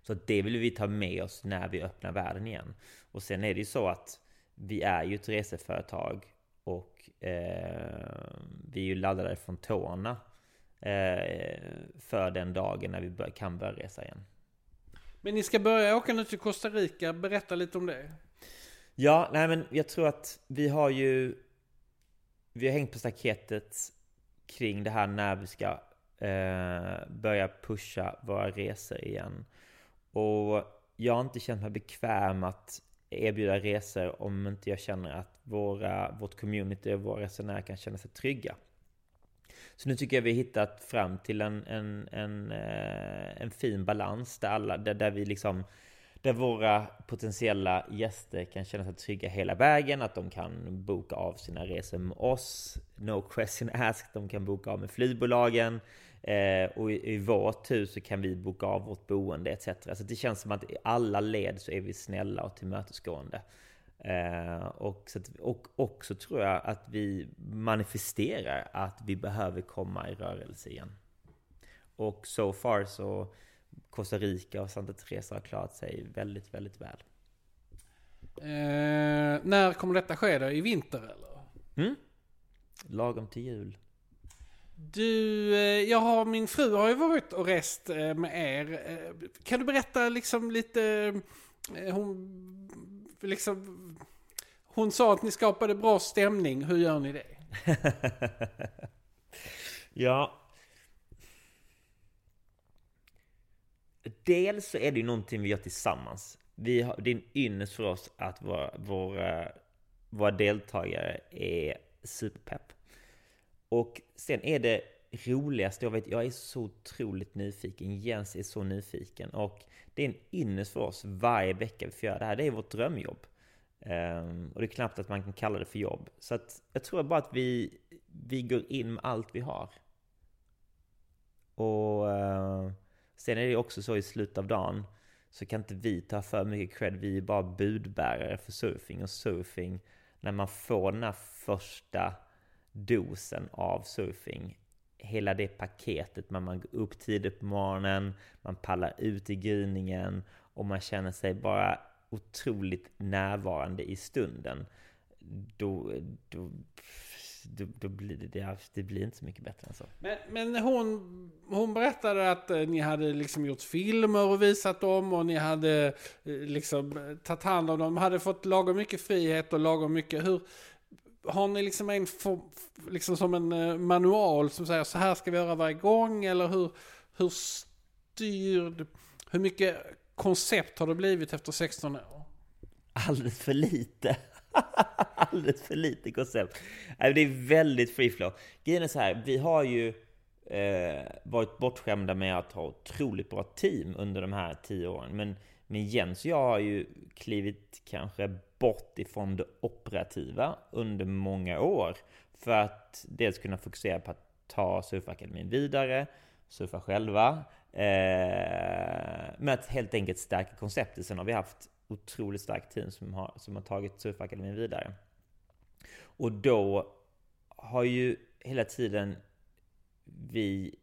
Så det vill vi ta med oss när vi öppnar världen igen. Och sen är det ju så att vi är ju ett reseföretag och eh, vi är ju laddade från tårna eh, för den dagen när vi bör, kan börja resa igen. Men ni ska börja åka nu till Costa Rica, berätta lite om det. Ja, nej men jag tror att vi har ju Vi har hängt på staketet kring det här när vi ska eh, börja pusha våra resor igen. Och jag har inte känt mig bekväm att erbjuda resor om inte jag känner att våra, vårt community och våra resenärer kan känna sig trygga. Så nu tycker jag vi har hittat fram till en, en, en, eh, en fin balans där, alla, där, där vi liksom där våra potentiella gäster kan känna sig trygga hela vägen, att de kan boka av sina resor med oss, no question asked, de kan boka av med flygbolagen eh, och i, i vår tur så kan vi boka av vårt boende etc. Så det känns som att i alla led så är vi snälla och tillmötesgående. Eh, och, så att, och också tror jag att vi manifesterar att vi behöver komma i rörelse igen. Och so far så Costa Rica och Santa Teresa har klarat sig väldigt, väldigt väl. Eh, när kommer detta ske då? I vinter eller? Mm. Lagom till jul. Du, eh, jag har, min fru har ju varit och rest eh, med er. Eh, kan du berätta liksom lite, hon, liksom, hon sa att ni skapade bra stämning. Hur gör ni det? ja, Dels så är det ju någonting vi gör tillsammans. Vi har, det är en ynnest för oss att våra, våra, våra deltagare är superpepp. Och sen är det roligaste jag vet, jag är så otroligt nyfiken, Jens är så nyfiken och det är en ynnest för oss varje vecka vi får göra det här. Det är vårt drömjobb. Um, och det är knappt att man kan kalla det för jobb. Så att jag tror bara att vi, vi går in med allt vi har. Och uh, Sen är det också så i slutet av dagen så kan inte vi ta för mycket cred. Vi är bara budbärare för surfing och surfing. När man får den här första dosen av surfing, hela det paketet, när man går upp tidigt på morgonen, man pallar ut i gryningen och man känner sig bara otroligt närvarande i stunden. Då, då då, då blir det, det, det blir inte så mycket bättre än så. Men, men hon, hon berättade att eh, ni hade liksom gjort filmer och visat dem och ni hade eh, liksom eh, tagit hand om dem. Hade fått lagom mycket frihet och lagom mycket. Hur, har ni liksom en liksom som en manual som säger så här ska vi göra varje gång? Eller hur, hur styrd, hur mycket koncept har det blivit efter 16 år? Alldeles för lite. Alldeles för lite koncept. Det är väldigt free flow. Grejen är så här, vi har ju eh, varit bortskämda med att ha otroligt bra team under de här tio åren. Men, men Jens och jag har ju klivit kanske bort ifrån det operativa under många år. För att dels kunna fokusera på att ta Surfakademin vidare, surfa själva. Eh, men att helt enkelt stärka konceptet. Sen har vi haft otroligt starkt team som har, som har tagit Surfakademin vidare. Och då har ju hela tiden vi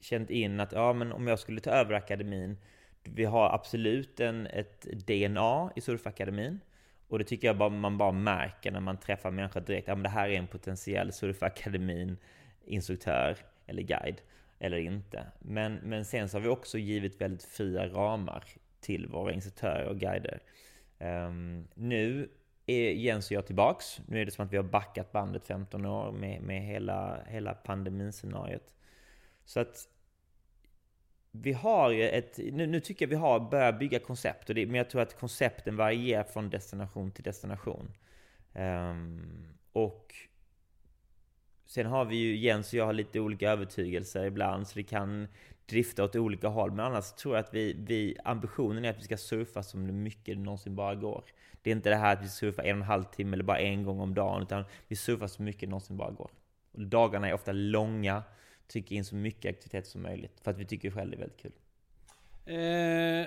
känt in att ja, men om jag skulle ta över akademin, vi har absolut en, ett DNA i Surfakademin. Och det tycker jag bara, man bara märker när man träffar människor direkt. Ja, men det här är en potentiell Surfakademin instruktör eller guide eller inte. Men, men sen så har vi också givit väldigt fria ramar till våra instruktörer och guider. Um, nu är Jens och jag tillbaks. Nu är det som att vi har backat bandet 15 år med, med hela, hela pandemiscenariot. Så att vi har ju ett, nu, nu tycker jag vi har börjat bygga koncept, och det, men jag tror att koncepten varierar från destination till destination. Um, och sen har vi ju, Jens och jag har lite olika övertygelser ibland, så det kan drifta åt olika håll. Men annars tror jag att vi, vi, ambitionen är att vi ska surfa så mycket det någonsin bara går. Det är inte det här att vi surfar en och en halv timme eller bara en gång om dagen, utan vi surfar så mycket det någonsin bara går. Och dagarna är ofta långa, trycker in så mycket aktivitet som möjligt, för att vi tycker själv det är väldigt kul. Eh,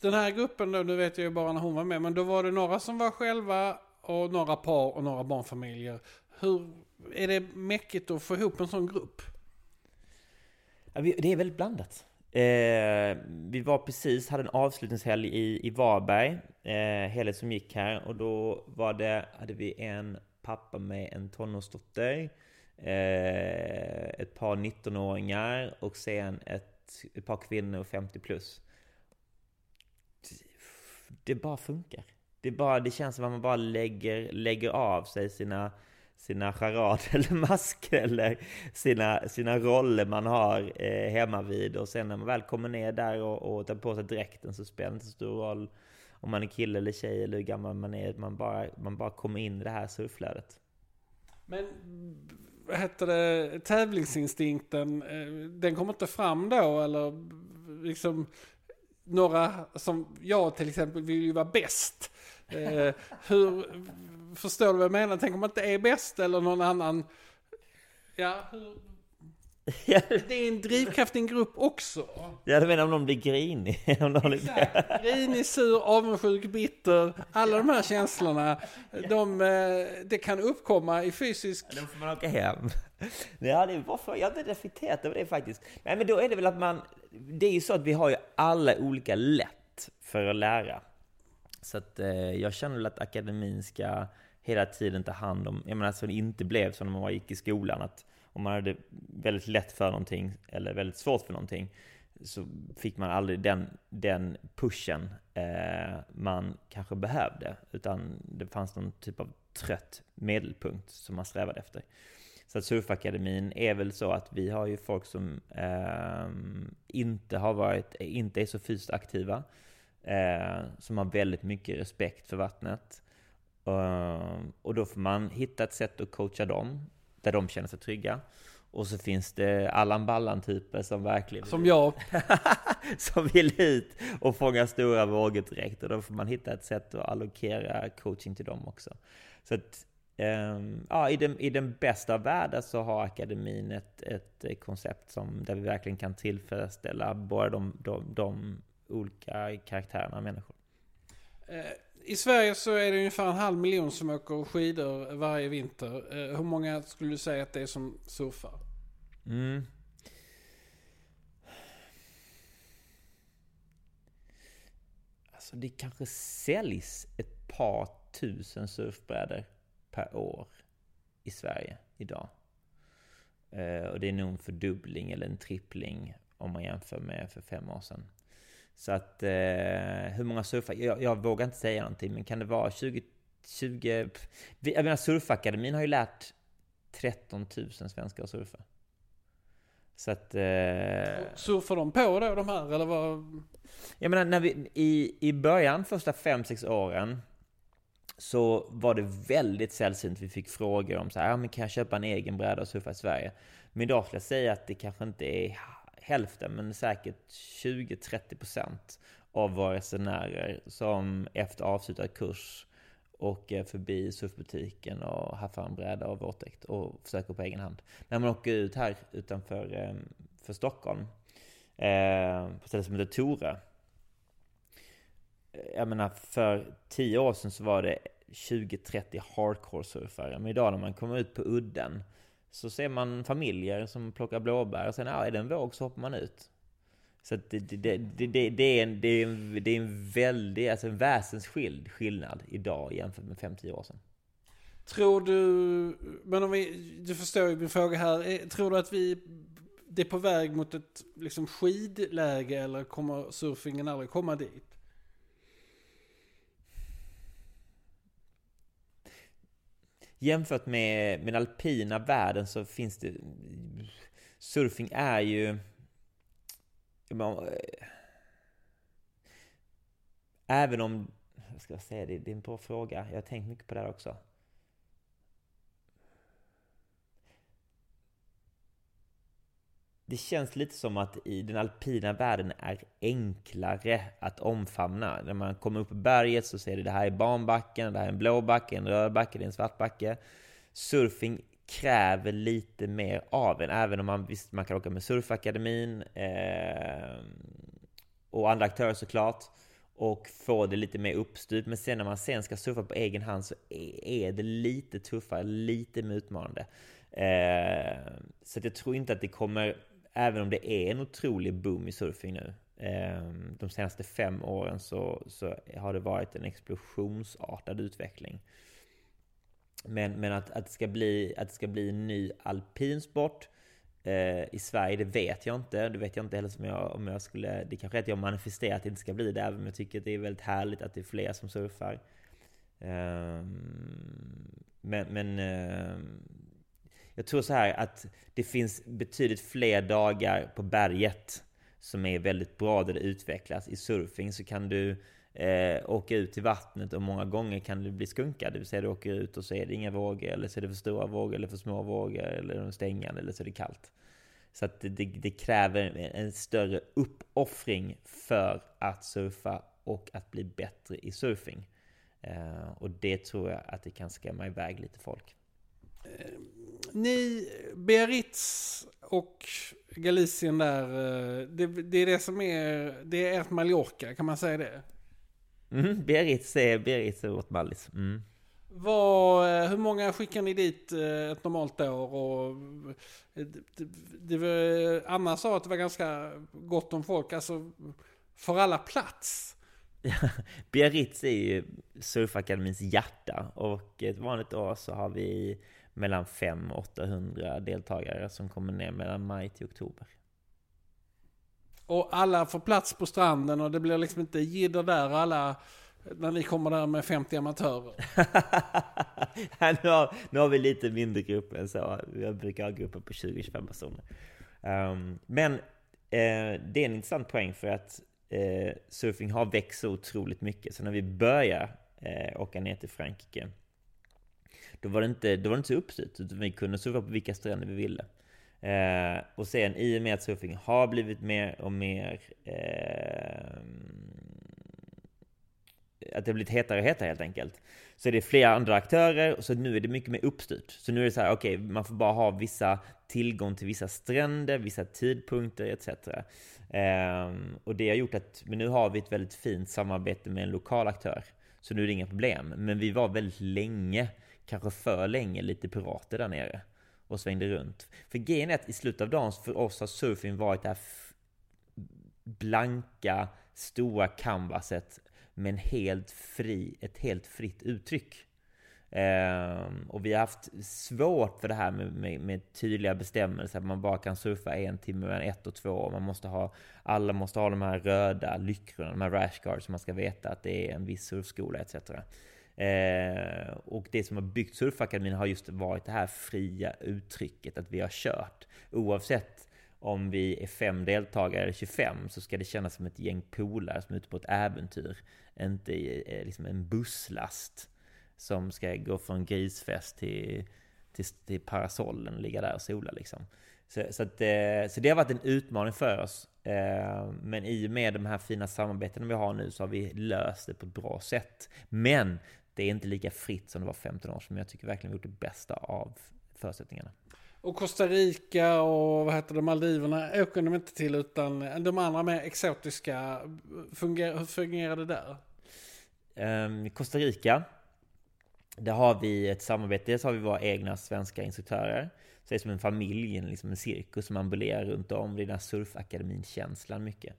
den här gruppen då, nu vet jag ju bara när hon var med, men då var det några som var själva och några par och några barnfamiljer. Hur är det mäckigt att få ihop en sån grupp? Det är väldigt blandat. Eh, vi var precis, hade en avslutningshelg i, i Varberg, eh, helgen som gick här, och då var det, hade vi en pappa med en tonårsdotter, eh, ett par 19-åringar och sen ett, ett par kvinnor 50 plus. Det bara funkar. Det, bara, det känns som att man bara lägger, lägger av sig sina sina charad eller masker eller sina, sina roller man har eh, hemma vid och sen när man väl kommer ner där och, och tar på sig dräkten så spelar det inte så stor roll om man är kille eller tjej eller hur gammal man är. Man bara, man bara kommer in i det här surflödet. Men vad heter det, tävlingsinstinkten, eh, den kommer inte fram då eller liksom några som jag till exempel vill ju vara bäst. Eh, hur, förstår du vad jag menar? Tänk om man inte är bäst eller någon annan. Ja, hur... Det är en drivkraft i en grupp också. Ja, du menar om någon blir grinig? Om någon Exakt. Grinig, sur, avundsjuk, bitter. Alla de här känslorna. De, eh, det kan uppkomma i fysisk... Då får man åka hem. Ja, det är varför jag har inte reflekterat över det faktiskt. Nej, men då är det väl att man... Det är ju så att vi har ju alla olika lätt för att lära. Så att eh, jag känner väl att akademin ska hela tiden ta hand om, jag menar så det inte blev som när man gick i skolan, att om man hade väldigt lätt för någonting eller väldigt svårt för någonting så fick man aldrig den, den pushen eh, man kanske behövde, utan det fanns någon typ av trött medelpunkt som man strävade efter. Så att Surfakademin är väl så att vi har ju folk som eh, inte har varit, inte är så fysiskt aktiva, eh, som har väldigt mycket respekt för vattnet. Uh, och då får man hitta ett sätt att coacha dem, där de känner sig trygga. Och så finns det Allan Ballan-typer som verkligen... Som jag. som vill ut och fånga stora vågor direkt. Och då får man hitta ett sätt att allokera coaching till dem också. Så att, um, ja, i, den, i den bästa av världar så har akademin ett, ett koncept som, där vi verkligen kan tillfredsställa båda de, de, de olika karaktärerna av människor. Eh, I Sverige så är det ungefär en halv miljon som åker skidor varje vinter. Eh, hur många skulle du säga att det är som surfar? Mm. Alltså det kanske säljs ett par tusen surfbrädor per år. i Sverige idag. Eh, och det är nog en fördubbling eller en trippling om man jämför med för fem år sedan. Så att, eh, hur många surfar? Jag, jag, vågar inte säga någonting, men kan det vara 20... 20 jag menar, Surfakademin har ju lärt 13 000 svenskar att surfa. Så att... Eh, Surfar de på då, de här, eller vad? Jag menar, när vi, i, i början, första 5-6 åren, så var det väldigt sällsynt vi fick frågor om så här, ja, men kan jag köpa en egen bräda och surfa i Sverige? Men idag skulle jag säga att det kanske inte är hälften, men säkert 20-30% av våra resenärer som efter avslutad kurs åker förbi surfbutiken och haffar en bräda och våtdräkt och försöker på egen hand. När man åker ut här utanför eh, för Stockholm, eh, på stället som heter Tora. Eh, jag menar, för tio år sedan så var det 20-30 hardcore-surfare. Men idag när man kommer ut på udden så ser man familjer som plockar blåbär och sen ja, är det en våg så hoppar man ut. Så det, det, det, det, det, är en, det, är en, det är en väldig, alltså en väsensskild skillnad idag jämfört med 5-10 år sedan. Tror du, men om vi, du förstår ju min fråga här, eh, tror du att vi det är på väg mot ett liksom skidläge eller kommer surfingen aldrig komma dit? Jämfört med, med den alpina världen så finns det... Surfing är ju... Eh, även om... Vad ska jag säga? Det, det är en bra fråga. Jag har tänkt mycket på det här också. Det känns lite som att i den alpina världen är enklare att omfamna. När man kommer upp på berget så ser du det här är barnbacken, det här är en blå backe, en röd backe, det är en svart backe. Surfing kräver lite mer av en, även om man visst man kan åka med Surfakademin eh, och andra aktörer såklart och få det lite mer uppstyrt. Men sen när man sen ska surfa på egen hand så är det lite tuffare, lite mer utmanande. Eh, så jag tror inte att det kommer även om det är en otrolig boom i surfing nu. Ehm, de senaste fem åren så, så har det varit en explosionsartad utveckling. Men, men att, att, det ska bli, att det ska bli en ny alpinsport eh, i Sverige, det vet jag inte. Det vet jag inte heller som jag, om jag skulle... Det kanske är att jag manifesterar att det inte ska bli det, även om jag tycker att det är väldigt härligt att det är fler som surfar. Eh, men, men eh, jag tror så här att det finns betydligt fler dagar på berget som är väldigt bra där det utvecklas. I surfing så kan du eh, åka ut till vattnet och många gånger kan du bli skunkad. Det vill säga du åker ut och så är det inga vågor, eller så är det för stora vågor, eller för små vågor, eller de stängande, eller så är det kallt. Så att det, det, det kräver en större uppoffring för att surfa och att bli bättre i surfing. Eh, och det tror jag att det kan skrämma iväg lite folk. Eh, Eh, ni, Biarritz och Galicien där, eh, det, det, är det som är, det är ert Mallorca, kan man säga det? Mm, Biarritz är, Biarritz är vårt Mallis. Mm. Vad, eh, hur många skickar ni dit ett normalt år? Och det, det, det, Anna sa att det var ganska gott om folk. Alltså, får alla plats? Biarritz är ju Surfakademins hjärta och ett vanligt år så har vi mellan 500 och 800 deltagare som kommer ner mellan maj till oktober. Och alla får plats på stranden och det blir liksom inte jidder där alla när ni kommer där med 50 amatörer? nu, har, nu har vi lite mindre grupper än så. Vi brukar ha grupper på 20-25 personer. Um, men eh, det är en intressant poäng för att eh, surfing har växt så otroligt mycket. Så när vi började eh, åka ner till Frankrike då var det inte, då var det inte så uppstyrt, utan vi kunde surfa på vilka stränder vi ville. Eh, och sen i och med att surfing har blivit mer och mer eh, att det har blivit hetare och hetare helt enkelt. Så är det flera andra aktörer, så nu är det mycket mer uppstyrt. Så nu är det så här, okej, okay, man får bara ha vissa tillgång till vissa stränder, vissa tidpunkter etc. Eh, och det har gjort att, men nu har vi ett väldigt fint samarbete med en lokal aktör. Så nu är det inga problem. Men vi var väldigt länge kanske för länge lite pirater där nere och svängde runt. För grejen är att i slutet av dagen för oss har surfing varit det här blanka, stora canvaset med en helt fri, ett helt fritt uttryck. Ehm, och vi har haft svårt för det här med, med, med tydliga bestämmelser, att man bara kan surfa en timme mellan ett och två. Och man måste ha, alla måste ha de här röda lyckorna, de här rashguards, så man ska veta att det är en viss surfskola etc. Eh, och det som har byggt Surfakademin har just varit det här fria uttrycket, att vi har kört. Oavsett om vi är fem deltagare eller 25 så ska det kännas som ett gäng polare som är ute på ett äventyr. Inte eh, liksom en busslast som ska gå från grisfest till, till, till parasollen och ligga där och sola liksom. Så, så, att, eh, så det har varit en utmaning för oss. Eh, men i och med de här fina samarbetena vi har nu så har vi löst det på ett bra sätt. Men det är inte lika fritt som det var 15 år sedan, men jag tycker verkligen vi har gjort det bästa av förutsättningarna. Och Costa Rica och vad heter det, Maldiverna åker de inte till utan de andra mer exotiska, funger, hur fungerar det där? Um, Costa Rica, där har vi ett samarbete, dels har vi våra egna svenska instruktörer. Så det är som en familj, liksom en cirkus som ambulerar runt om. Det är den här surfakademin-känslan mycket.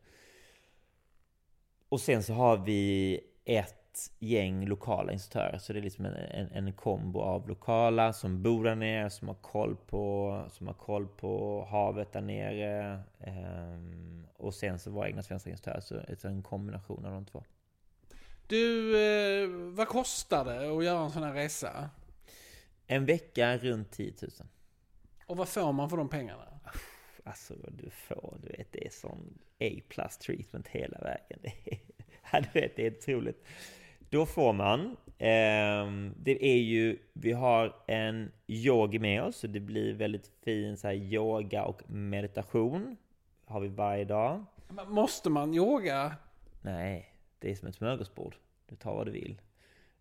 Och sen så har vi ett gäng lokala instruktörer. Så det är liksom en, en, en kombo av lokala som bor där nere, som har koll på, som har koll på havet där nere. Um, och sen så våra egna svenska instruktörer. Så det är en kombination av de två. Du, eh, vad kostar det att göra en sån här resa? En vecka runt 10 000. Och vad får man för de pengarna? Alltså vad du får, du vet det är sån A-plus treatment hela vägen. Det är, ja, du vet, det är otroligt. Då får man, eh, det är ju, vi har en yogi med oss, så det blir väldigt fin så här, yoga och meditation. Har vi varje dag. Måste man yoga? Nej, det är som ett smörgåsbord. Du tar vad du vill.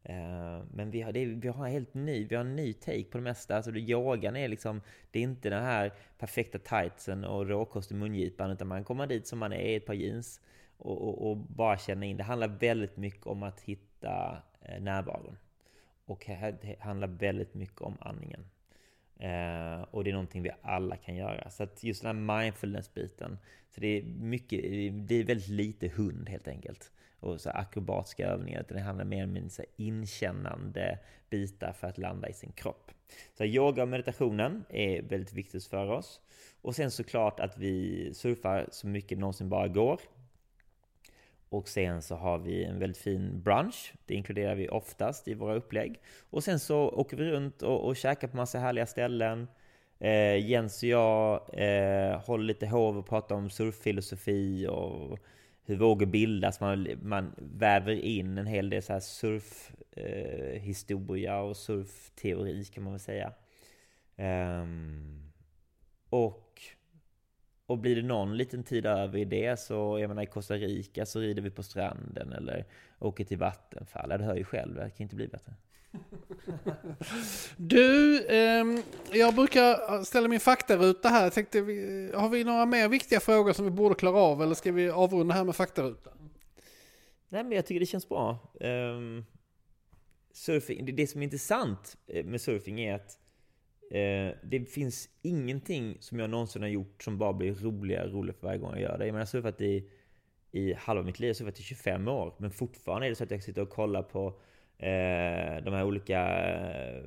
Eh, men vi har, det, vi har helt ny, vi har en ny take på det mesta. Alltså yogan är liksom, det är inte den här perfekta tightsen och råkost i mungipan, utan man kommer dit som man är i ett par jeans och, och, och bara känna in. Det handlar väldigt mycket om att hitta hitta eh, närvaron. Och det handlar väldigt mycket om andningen. Eh, och det är någonting vi alla kan göra. Så att just den här mindfulness-biten. Så det är mycket, det är väldigt lite hund helt enkelt. Och så akrobatiska övningar. Utan det handlar mer om så inkännande bitar för att landa i sin kropp. Så yoga och meditationen är väldigt viktigt för oss. Och sen såklart att vi surfar så mycket det någonsin bara går. Och sen så har vi en väldigt fin brunch. Det inkluderar vi oftast i våra upplägg. Och sen så åker vi runt och, och käkar på massa härliga ställen. Eh, Jens och jag eh, håller lite hov och pratar om surffilosofi och hur vågor bildas. Man, man väver in en hel del surfhistoria eh, och surfteori kan man väl säga. Eh, och blir det någon liten tid över i det så, jag menar i Costa Rica så rider vi på stranden eller åker till vattenfall. Ja, det hör ju själv, det kan inte bli bättre. Du, eh, jag brukar ställa min faktaruta här. Jag tänkte, har vi några mer viktiga frågor som vi borde klara av eller ska vi avrunda här med faktarutan? Nej men jag tycker det känns bra. Um, surfing, det, det som är intressant eh, med surfing är att Eh, det finns ingenting som jag någonsin har gjort som bara blir roligare och roligare för varje gång jag gör det. Jag menar, jag har surfat i, i halva mitt liv, jag har surfat i 25 år. Men fortfarande är det så att jag sitter och kollar på eh, de här olika eh,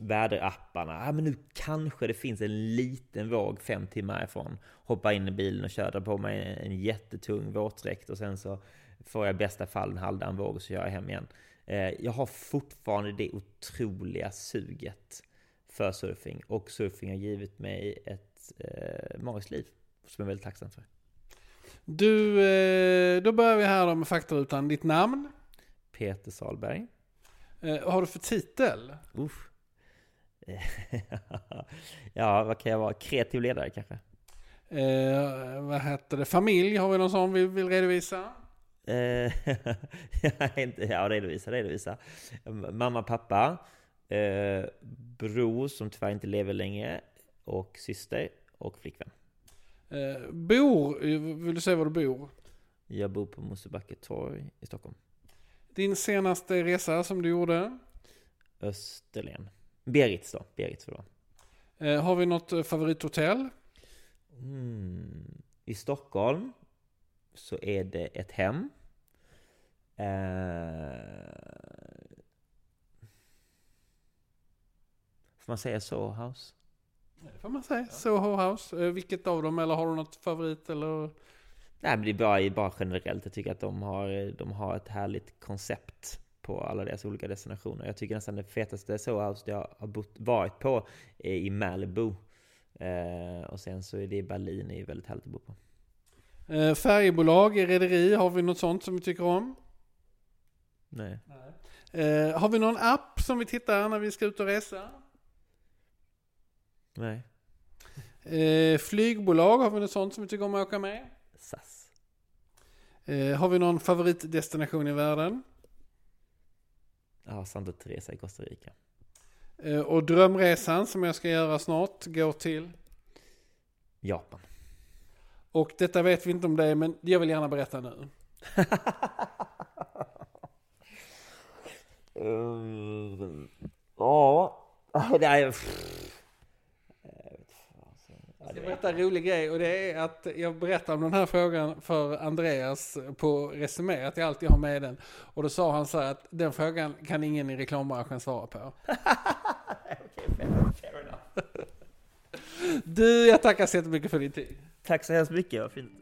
väderapparna. Ah, men nu kanske det finns en liten våg fem timmar ifrån. Hoppa in i bilen och köra på mig en, en jättetung våtdräkt och sen så får jag i bästa fall en halvdan våg och så kör jag hem igen. Eh, jag har fortfarande det otroliga suget för surfing. Och surfing har givit mig ett eh, magiskt liv som jag är väldigt tacksam för. Du, eh, då börjar vi här med faktarutan. Ditt namn? Peter Salberg. Eh, vad har du för titel? Uff. ja, vad kan jag vara? Kreativ ledare kanske? Eh, vad heter det? Familj, har vi någon sån vi vill redovisa? Eh, ja, redovisa, redovisa. Mamma, pappa. Eh, bror som tyvärr inte lever längre och syster och flickvän. Eh, bor, vill du säga var du bor? Jag bor på Mosebacke torg i Stockholm. Din senaste resa som du gjorde? Österlen. Beritz då, Beritz för då. Eh, har vi något eh, favorithotell? Mm. I Stockholm så är det ett hem. Eh, Får man säga Soho House? Det får man säga. Soho House. Eh, Vilket av dem? Eller har du något favorit? Eller? Nej, men det är bara, bara generellt. Jag tycker att de har, de har ett härligt koncept på alla deras olika destinationer. Jag tycker nästan det fetaste Soho House jag har bott, varit på är i Malibu. Eh, och sen så är det i Berlin, det är väldigt härligt att bo på. Eh, Färjebolag, rederi, har vi något sånt som vi tycker om? Nej. Eh, har vi någon app som vi tittar när vi ska ut och resa? Nej. Eh, flygbolag, har vi något sånt som vi tycker om att åka med? SAS. Eh, har vi någon favoritdestination i världen? Ja, Santa Teresa i Costa Rica. Eh, och drömresan som jag ska göra snart går till? Japan. Och detta vet vi inte om det är, men jag vill gärna berätta nu. Uh, Ja. Det är... Jag ska berätta en rolig grej och det är att jag berättade om den här frågan för Andreas på Resumé, att jag alltid har med den. Och då sa han så här att den frågan kan ingen i reklambranschen svara på. Du, jag tackar så jättemycket för din tid. Tack så hemskt mycket, vad fint.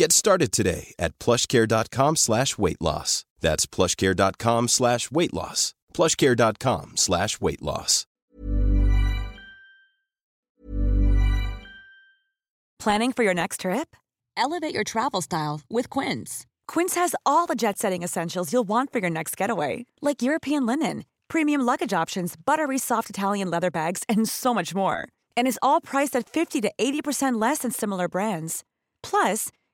Get started today at plushcare.com slash weight loss. That's plushcare.com slash weight loss. plushcare.com slash weight loss. Planning for your next trip? Elevate your travel style with Quince. Quince has all the jet setting essentials you'll want for your next getaway, like European linen, premium luggage options, buttery soft Italian leather bags, and so much more. And is all priced at 50 to 80% less than similar brands. Plus,